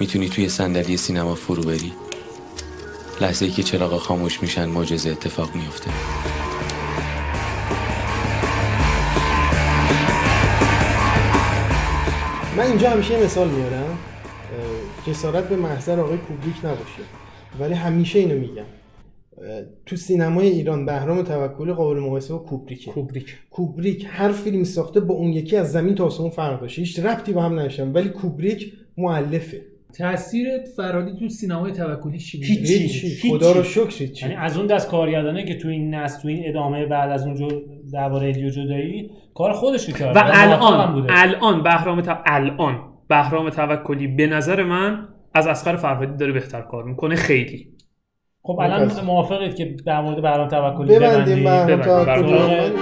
می‌تونی توی صندلی سینما فرو بری؟ لحظه ای که چراغا خاموش میشن معجزه اتفاق میفته من اینجا همیشه مثال میارم جسارت به محضر آقای کوبریک نباشه ولی همیشه اینو میگم. تو سینمای ایران بهرام توکلی قابل مقایسه با کوبریک. کوبریک. کوبریک هر فیلم ساخته با اون یکی از زمین تا آسمون فرق داشته. هیچ ربطی با هم نداشتن ولی کوبریک مؤلفه. تاثیر فرادی تو سینمای توکلی چی بود هیچی. هیچی. خدا رو شکر یعنی از اون دست کارگردانه که تو این نسل تو این ادامه بعد از اونجا درباره ادیو جدایی کار خودش رو کرد. و الان. الان بهرام تو- الان بهرام توکلی به نظر من از اسقر فرهادی داره بهتر کار می‌کنه خیلی. خب الان. موافقید که در مورد بهرام توکلی ببندیم ببندیم. توکلی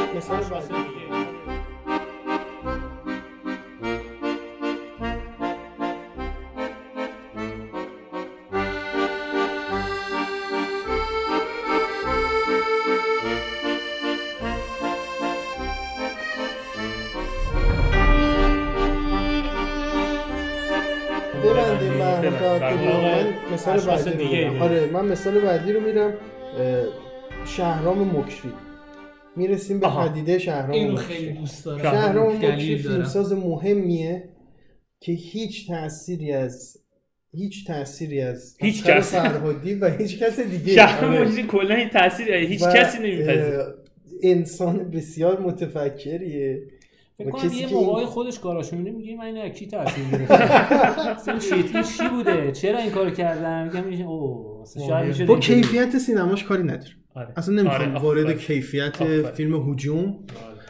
بهرام. من مثال بعدی رو دیگه میرم آره من مثال بعدی رو میرم شهرام مکری می‌رسیم به. پدیده شهرام اینو مکری. خیلی دوست دارم شهرام مکری. فیلمساز مهمیه که هیچ تأثیری از هیچ تأثیری از هیچ کس. فرهادی و هیچ کس دیگه شهر آره. مجری کلا این تاثیر هیچ کسی نمیپذیره انسان بسیار متفکریه فکر کنم کسی یه موقعی این- خودش کاراشو می‌بینه میگه من اینو از کی تاثیر گرفتم؟ اصلا شیطی چی بوده؟ چرا این کارو کردم؟ میگم او شاید میشه با کیفیت سینماش کاری نداره. آره. اصلا نمی‌خوام آره، وارد. کیفیت. فیلم هجوم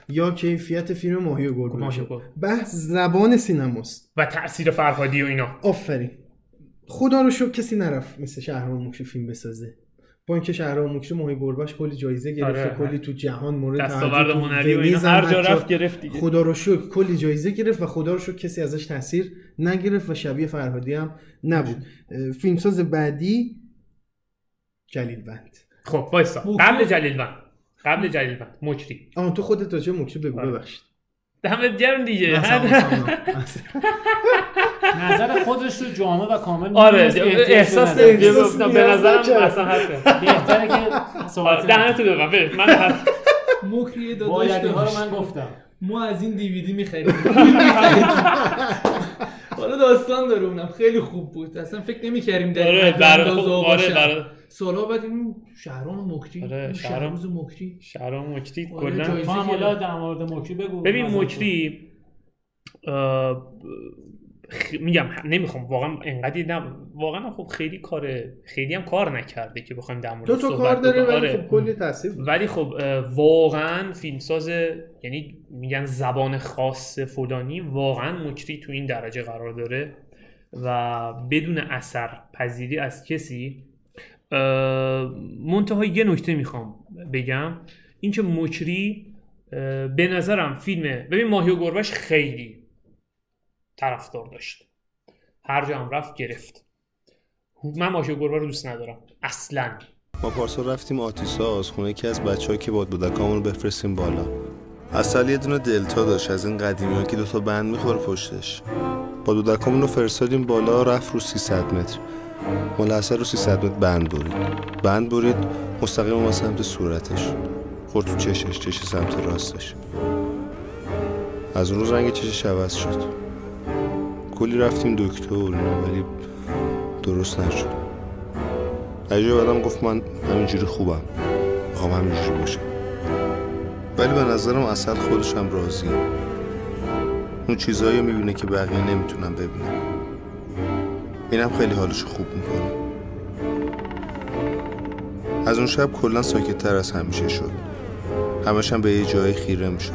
یا کیفیت فیلم ماهی و گربه. بشه. بحث زبان سینماست. و تاثیر فرهادی و اینا. آفرین. خدا رو شکر کسی نرفت مثل شهرام مکری فیلم بسازه. با اینکه شهرام مکری ماهی گربهش کلی جایزه گرفته آره. کلی تو جهان مورد دستاورد توجه تو هنری و اینا هر جا رفت گرفت دیگه. خدا رو شکر کلی جایزه گرفت و خدا رو شکر کسی ازش تاثیر نگرفت و شبیه فرهادی هم نبود. فیلمساز بعدی جلیل بند خب وایسا. قبل جلیلوند. قبل جلیلوند. مکری آن تو خودت راجع مکری بگو آره. ببخشید. دمت گرم دیگه. نظر خودش رو جامع و کامل آره احساس به نظرم. اصلا حرفه. بهتره که آره، صحبت دهنتو ببن برید. من مکری داداش ها رو. من گفتم. ما از این دیویدی می‌خریم. حالا داستان داره اونم. خیلی خوب بود. اصلا فکر نمی‌کردیم در آره این آره سالا بعد این شهرام مکری آره، شهرام. مکری شهرام مکری آره، کلا هم گرفت. حالا در مورد مکری بگو ببین. مکری خ- میگم نمی‌خوام واقعا انقدی نه واقعا خب خیلی کار خیلی هم کار نکرده که بخوایم در مورد تا کار داره ولی خب کلی تاثیر. ولی خب واقعا فیلمساز یعنی میگن زبان خاص فلانی واقعا مکری تو این درجه قرار داره و بدون اثر پذیری از کسی منتها یه نکته می‌خوام بگم. اینکه مکری اه، به نظرم فیلمه ببین ماهی و گربش خیلی طرفدار داشت. هر جا هم رفت گرفت. من ماهی و گربه رو دوست ندارم. اصلا. ما پارسال رفتیم آتیساز خونه یکی از بچه که باد بودکامون رو بفرستیم بالا. اصل یه دونه دلتا داشت از این قدیمی که دوتا بند می‌خوره پشتش. با دودکامون رو فرستادیم بالا رفت رو 300 متر. اصل رو 300 متر بند برید. بند برید مستقیم ما سمت صورتش. خورد تو چشش چش سمت راستش. از اون روز رنگ چشش عوض شد. کلی رفتیم دکتر ولی درست نشد. یه جا بعدم گفت من همینجوری خوبم. می‌خوام همینجوری باشم. ولی به نظرم اصل خودش هم راضیه. اون چیزهایی می‌بینه که بقیه نمی‌تونن ببینن. اینم خیلی حالش خوب می‌کنه. از اون شب کلا ساکتتر از همیشه شد. همش هم به یه جایی خیره می‌شد.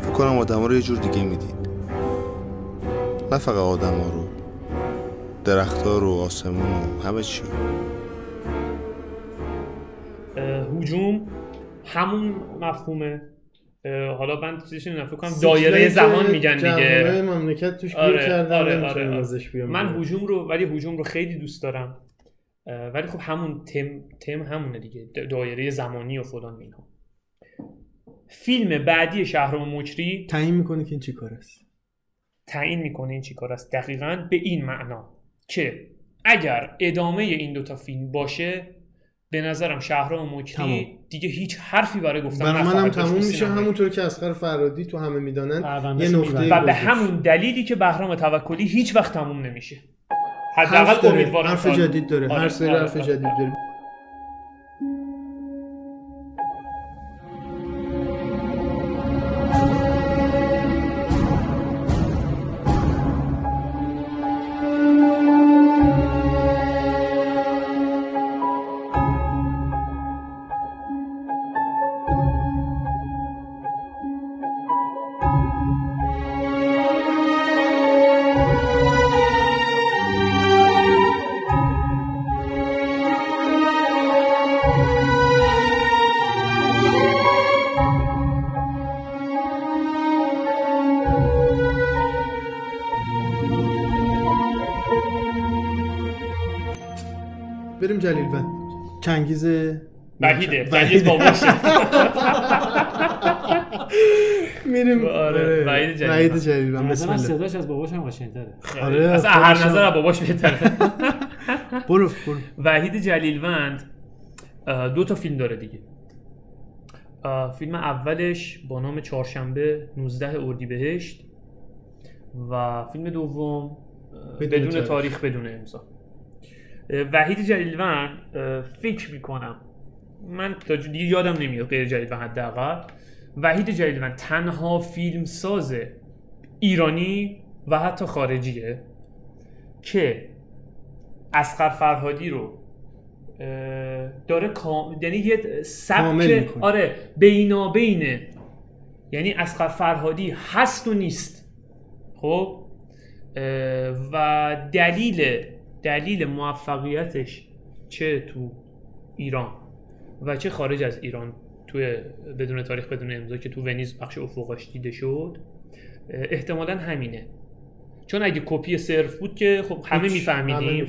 فکر کنم آدما رو یه جور دیگه می‌دید. نه فقط آدما رو درختها رو آسمون و همه چی. هجوم همون مفهومه. حالا من چیزش نمی‌دونم فکر کنم دایره زمان میگن دیگه. مملکت توش گیر آره، کردن آره، آره. بیان من. هجوم رو ولی هجوم رو خیلی دوست دارم. ولی خب همون تم تم همونه دیگه دایره زمانی و فلان و اینها فیلم بعدی شهرام مکری تعیین می‌کنه که این چی کار است تعیین می‌کنه این چیکار است دقیقا به این معنا که اگر ادامه این دوتا فیلم باشه به نظرم شهرام. مکری دیگه هیچ حرفی برای گفتن برای منم داشت تموم میشه. همونطور که اسقر فرادی تو همه می‌دانن یه نقطه. و به همون دلیلی که بهرام توکلی هیچ وقت تموم نمیشه حداقل امیدوارم حرف جدید داره آره، هر سری آره، حرف آره. جدید داره چنگیز وحیده. چنگیز باباشه میریم. آره، وحید جلیل وحید. جلیل بسم الله. صداش از باباش هم قشنگ‌تره. آره، اصلا هر نظر. از باباش بهتره. برو برو. وحید جلیلوند دو تا فیلم داره دیگه. فیلم اولش با نام چهارشنبه 19 اردیبهشت. و فیلم دوم بدون بدون, تاریخ. تاریخ بدون امضا. وحید جلیلوند فکر می‌کنم. من تا دیگه یادم نمیاد غیر جلیلوند حداقل. وحید جلیلوند تنها فیلم ساز ایرانی و حتی خارجیه که اسقر فرهادی رو داره کام... یعنی یه سبک. آره بینابینه یعنی اسقر فرهادی هست و نیست. خب؟ و دلیل دلیل موفقیتش چه تو ایران و چه خارج از ایران توی بدون تاریخ بدون امضا که تو ونیز بخش افقاش دیده شد احتمالا همینه چون اگه کپی صرف بود که خب همه میفهمیدیم.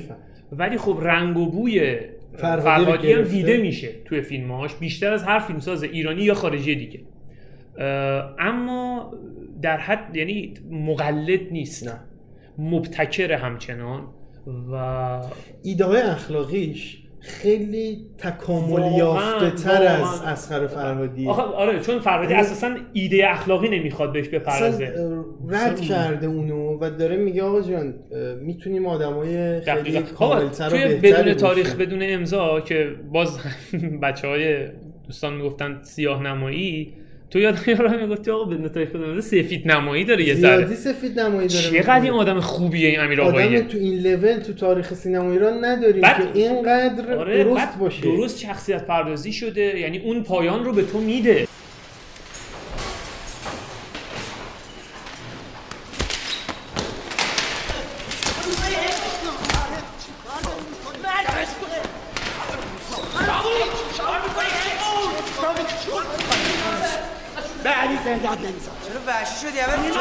ولی خب رنگ و بوی فرهادی هم. دیده میشه توی فیلماش بیشتر از هر فیلمساز ایرانی یا خارجی دیگه اما در حد یعنی مقلد نیست نه. مبتکر همچنان و ایده اخلاقیش خیلی تکامل یافته تر از. اسخر فرهادی آره چون فرهادی اساسا ایده اخلاقی نمی‌خواد بهش بپردازه رد کرده اونو و داره میگه آقا جان می‌تونیم آدمای خیلی خب کاملتر و توی بدون تاریخ. بدون امضا که باز بچه های دوستان می‌گفتن سیاه نمایی تو یاد یارو می‌گفتی آقا بدون امضا سفید نمایی داره یه زیادی ذره سفید نمایی داره چقدر این. آدم خوبیه این امیر آدم آقاییه تو این لول تو تاریخ سینما ایران نداریم که اینقدر آره درست باشه. درست شخصیت پردازی شده یعنی اون پایان رو به تو میده. چرا وحشی شدی اول؟ چی شده؟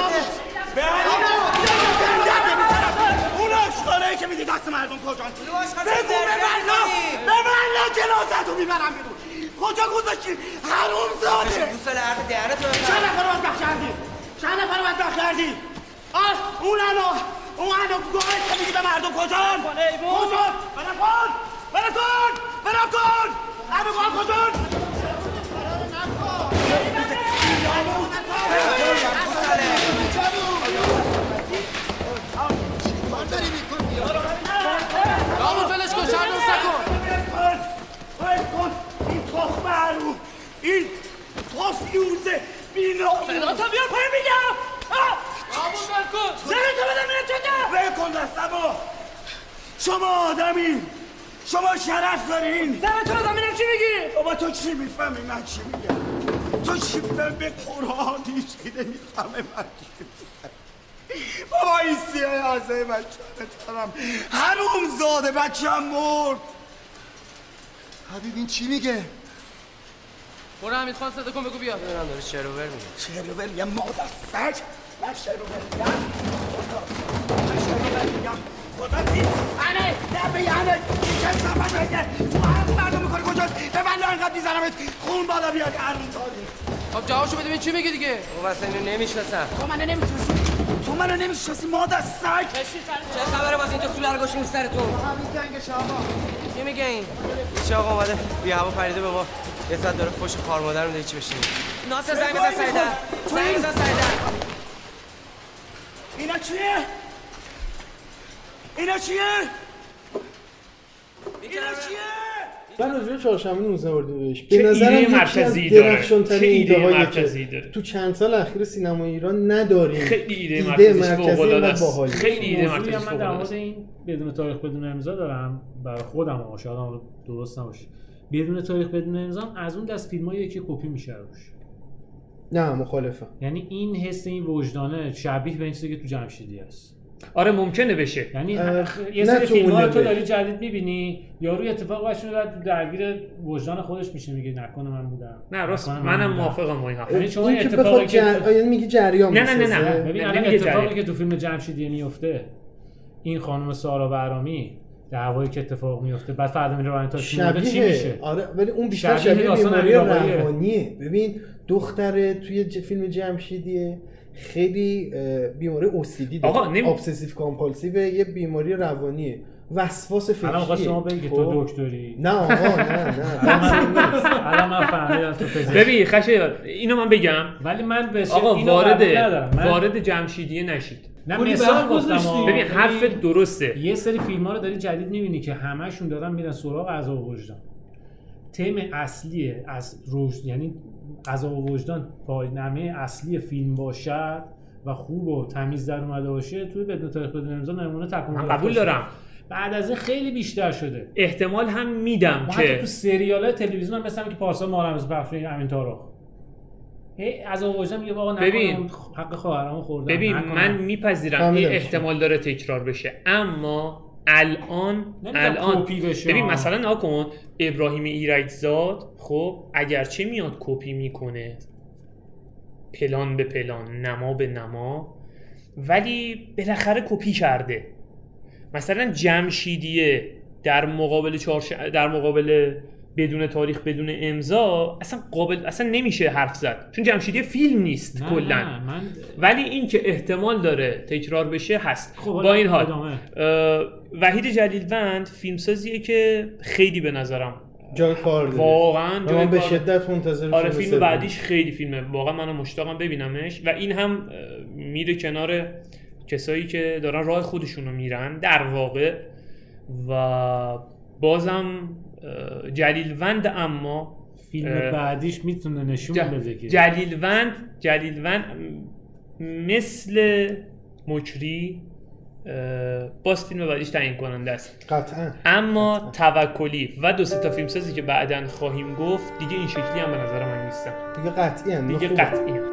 اون آشغاله که میدی دست مردم کجا آشغال بگو سرکه ببرنا می‌کنی. ببرنا جنازت رو می‌برم بیرون. کجا گذاشتی؟ حروم زاده. دوست داره حرف دهنه تو چند. نفر رو بدبخت کردی؟ چند نفر رو بدبخت کردی؟ آه اون انا اون انا گوه که میدی به مردم کجا کجا بنا کن بنا کن بنا کن انا کن کجا این پافیوزه بینا تا بیا پای میگم بابون ول کن زنتو بدم میره چطور ول کن. دستمو شما آدمی. شما شرف دارین. زنتو بدم اینم چی میگی؟ بابا تو چی می‌فهمی؟ من چی میگم؟ تو چی می‌فهمی به قرآن هیچ کی نمی‌فهمه من بابا این سیاه آزه بچه دارم حروم زاده بچه هم مرد. حبیب این چی میگه؟ برو حمید خان صدا کن بگو بیا. دارم داره شروور میگه. شروور میگم مادر سگ. من شروور میگم. من شروور میگم؟ خدا چی؟ انه نبی انه چه سفر بگه. تو هم کجاست؟ به من انقدر میزنمت. خون بالا بیاد حروم زاده خب جوابشو بده ببین چی میگی دیگه؟ اون واسه اینو نمی‌شناسم. تو منو نمی‌تونستی تو منو نمی‌شناسی مادر سگ. چه خبره باز اینجا سولر گوشیم سرتون همین جنگ شما چی میگه این؟ چه آقا اومده؟ بی هوا پریده به ما. یه ساعت داره فوش خار مادر رو چی بشینیم ناصر زنگ بزن سعیده. زنگ بزن سعیده. اینا چیه؟ اینا چیه؟ اینا چیه؟ من راجع به چهارشنبه 19 اردیبهشت چه به نظرم ایده یکی از مرکزی داره. چه ایده مرکزی داره. تو چند سال اخیر سینما ایران نداریم خیلی ایده ایده مرکزی. خیلی ایده مرکزیش من در مورد. این بدون تاریخ بدون امضا دارم برای خودم ها شاید هم درست نباشه بدون تاریخ بدون امضا از اون دست فیلمایی که کپی میشه روش نه مخالفم یعنی این حس این وجدانه شبیه به این چیزی که تو جمشیدی هست آره ممکنه بشه یعنی یه سری فیلم رو تو. داری جدید می‌بینی یارو اتفاق باشه بعد درگیر وجدان خودش میشه میگه نکنه من بودم نه راست منم. موافقم با این حرف یعنی شما اتفاقی که جر... یعنی میگی جریان نه، نه، نه،. ببین نه، الان اتفاقی. که تو فیلم جمشیدی میفته این خانم سارا بهرامی دعوایی که اتفاق میفته. بعد فردا میره راه تا چی شبیه. میشه؟ آره ولی اون بیشتر شبیه شبیه, بیماری. روانیه ببین دختره توی فیلم جمشیدیه. خیلی بیماری اوسیدی داره. آقا، نمی- ابسسیو کامپالسیو یه بیماری روانیه. وسواس فکریه. الان شما بگی که خب؟ تو دکتری. نه آقا نه نه. الان من- فهمیدم تو پزشک ببین خشه اینو من بگم. ولی من به آقا اینو وارد وارد جمشیدیه نشید. نه مثال گفتم. ببین حرف درسته. یه سری فیلم ها رو داری جدید می‌بینی که همشون دارن میرن سراغ عذاب و وجدان. تم اصلی از روز یعنی عذاب و وجدان پاینامه اصلی فیلم باشد و خوب و تمیز در اومده باشه توی بدون تاریخ بدون امضا نمونه تکون من قبول. دارم. بعد از این خیلی بیشتر شده. احتمال هم میدم حتی که تو سریال های تلویزیون هم مثل همین که پارسال مارمز پخش امین تارخ و وجدان میگه آقا ببین. حق خواهرامو خوردم ببین نکنم. من میپذیرم این. احتمال داره تکرار بشه اما الان الان ببین. مثلا نها کن ابراهیم ایرجزاد خب اگرچه میاد کپی می‌کنه پلان به پلان نما به نما ولی بالاخره کپی کرده مثلا جمشیدیه در مقابل چارش... در مقابل بدون تاریخ بدون امضا اصلا قابل اصلا نمیشه حرف زد. چون جمشیدی فیلم نیست کلا. من ولی این که احتمال داره تکرار بشه هست. خب، با این حال. وحید جلیلوند فیلمسازیه که خیلی به نظرم جای کار داره. واقعا جای من به کار- شدت منتظر آره فیلم. بعدیش خیلی فیلمه. واقعا منو مشتاقم ببینمش. و این هم میره کنار کسایی که دارن راه خودشونو میرن در واقع. و بازم جلیلوند اما فیلم بعدیش می‌تونه نشون بده که جلیلوند جلیلوند مثل مکری اه، باز فیلم بعدیش تعیین کننده است قطعا اما توکلی و دو سه تا فیلمسازی که بعدا خواهیم گفت دیگه این شکلی هم به نظر من نیستن دیگه قطعی هم دیگه. قطعی هم.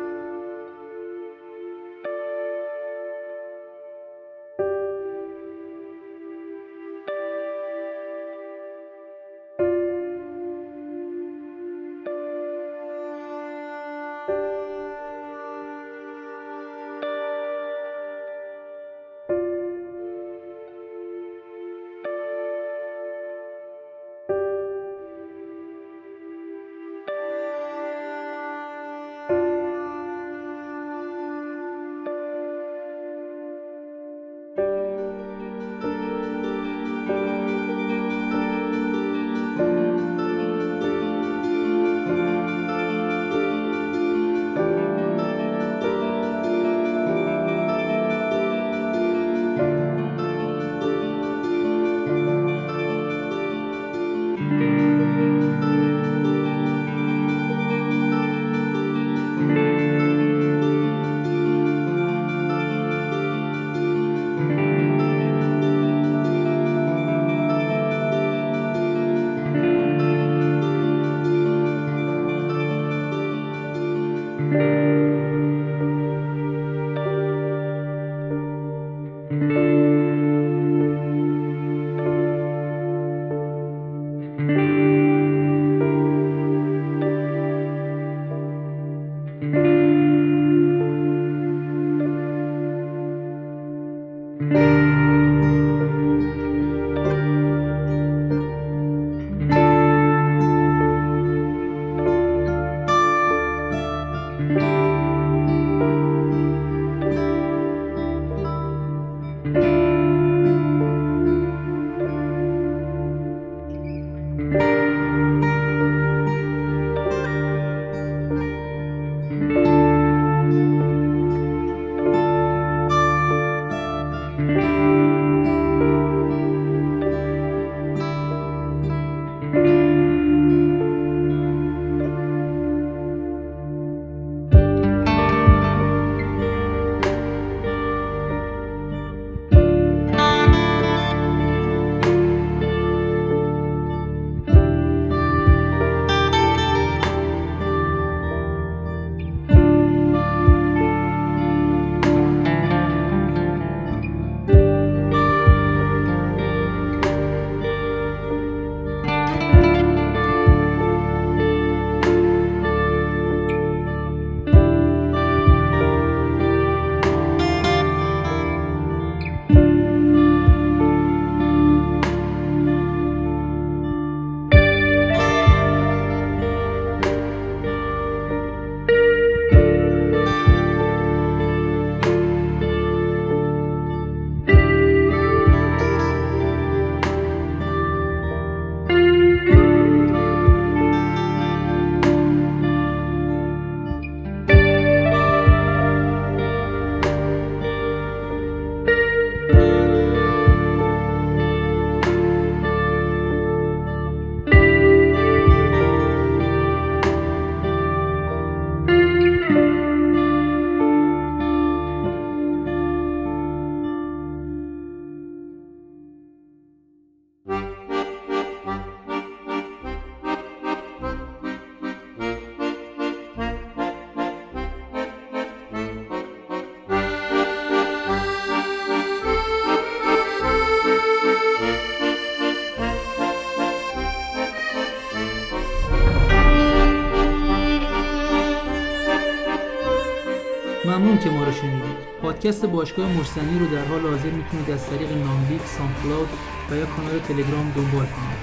پادکست باشگاه مرسنی رو در حال حاضر می‌تونید از طریق ناملیک ساندکلاود و یا کانال تلگرام دنبال کنید.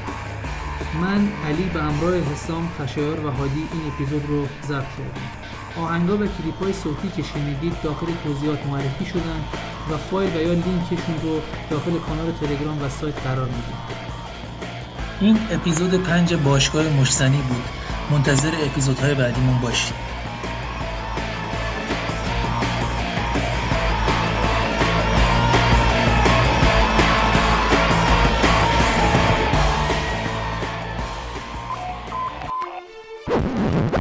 من علی به همراه حسام خشایار و هادی این اپیزود رو ضبط کردیم. آهنگا و کلیپ های صوتی که شنیدید داخل توضیحات معرفی شدن و فایل و یا لینکشون رو داخل کانال تلگرام و سایت قرار میدیم. این اپیزود پنج باشگاه مشتنی بود. منتظر اپیزودهای بعدیمون باشید.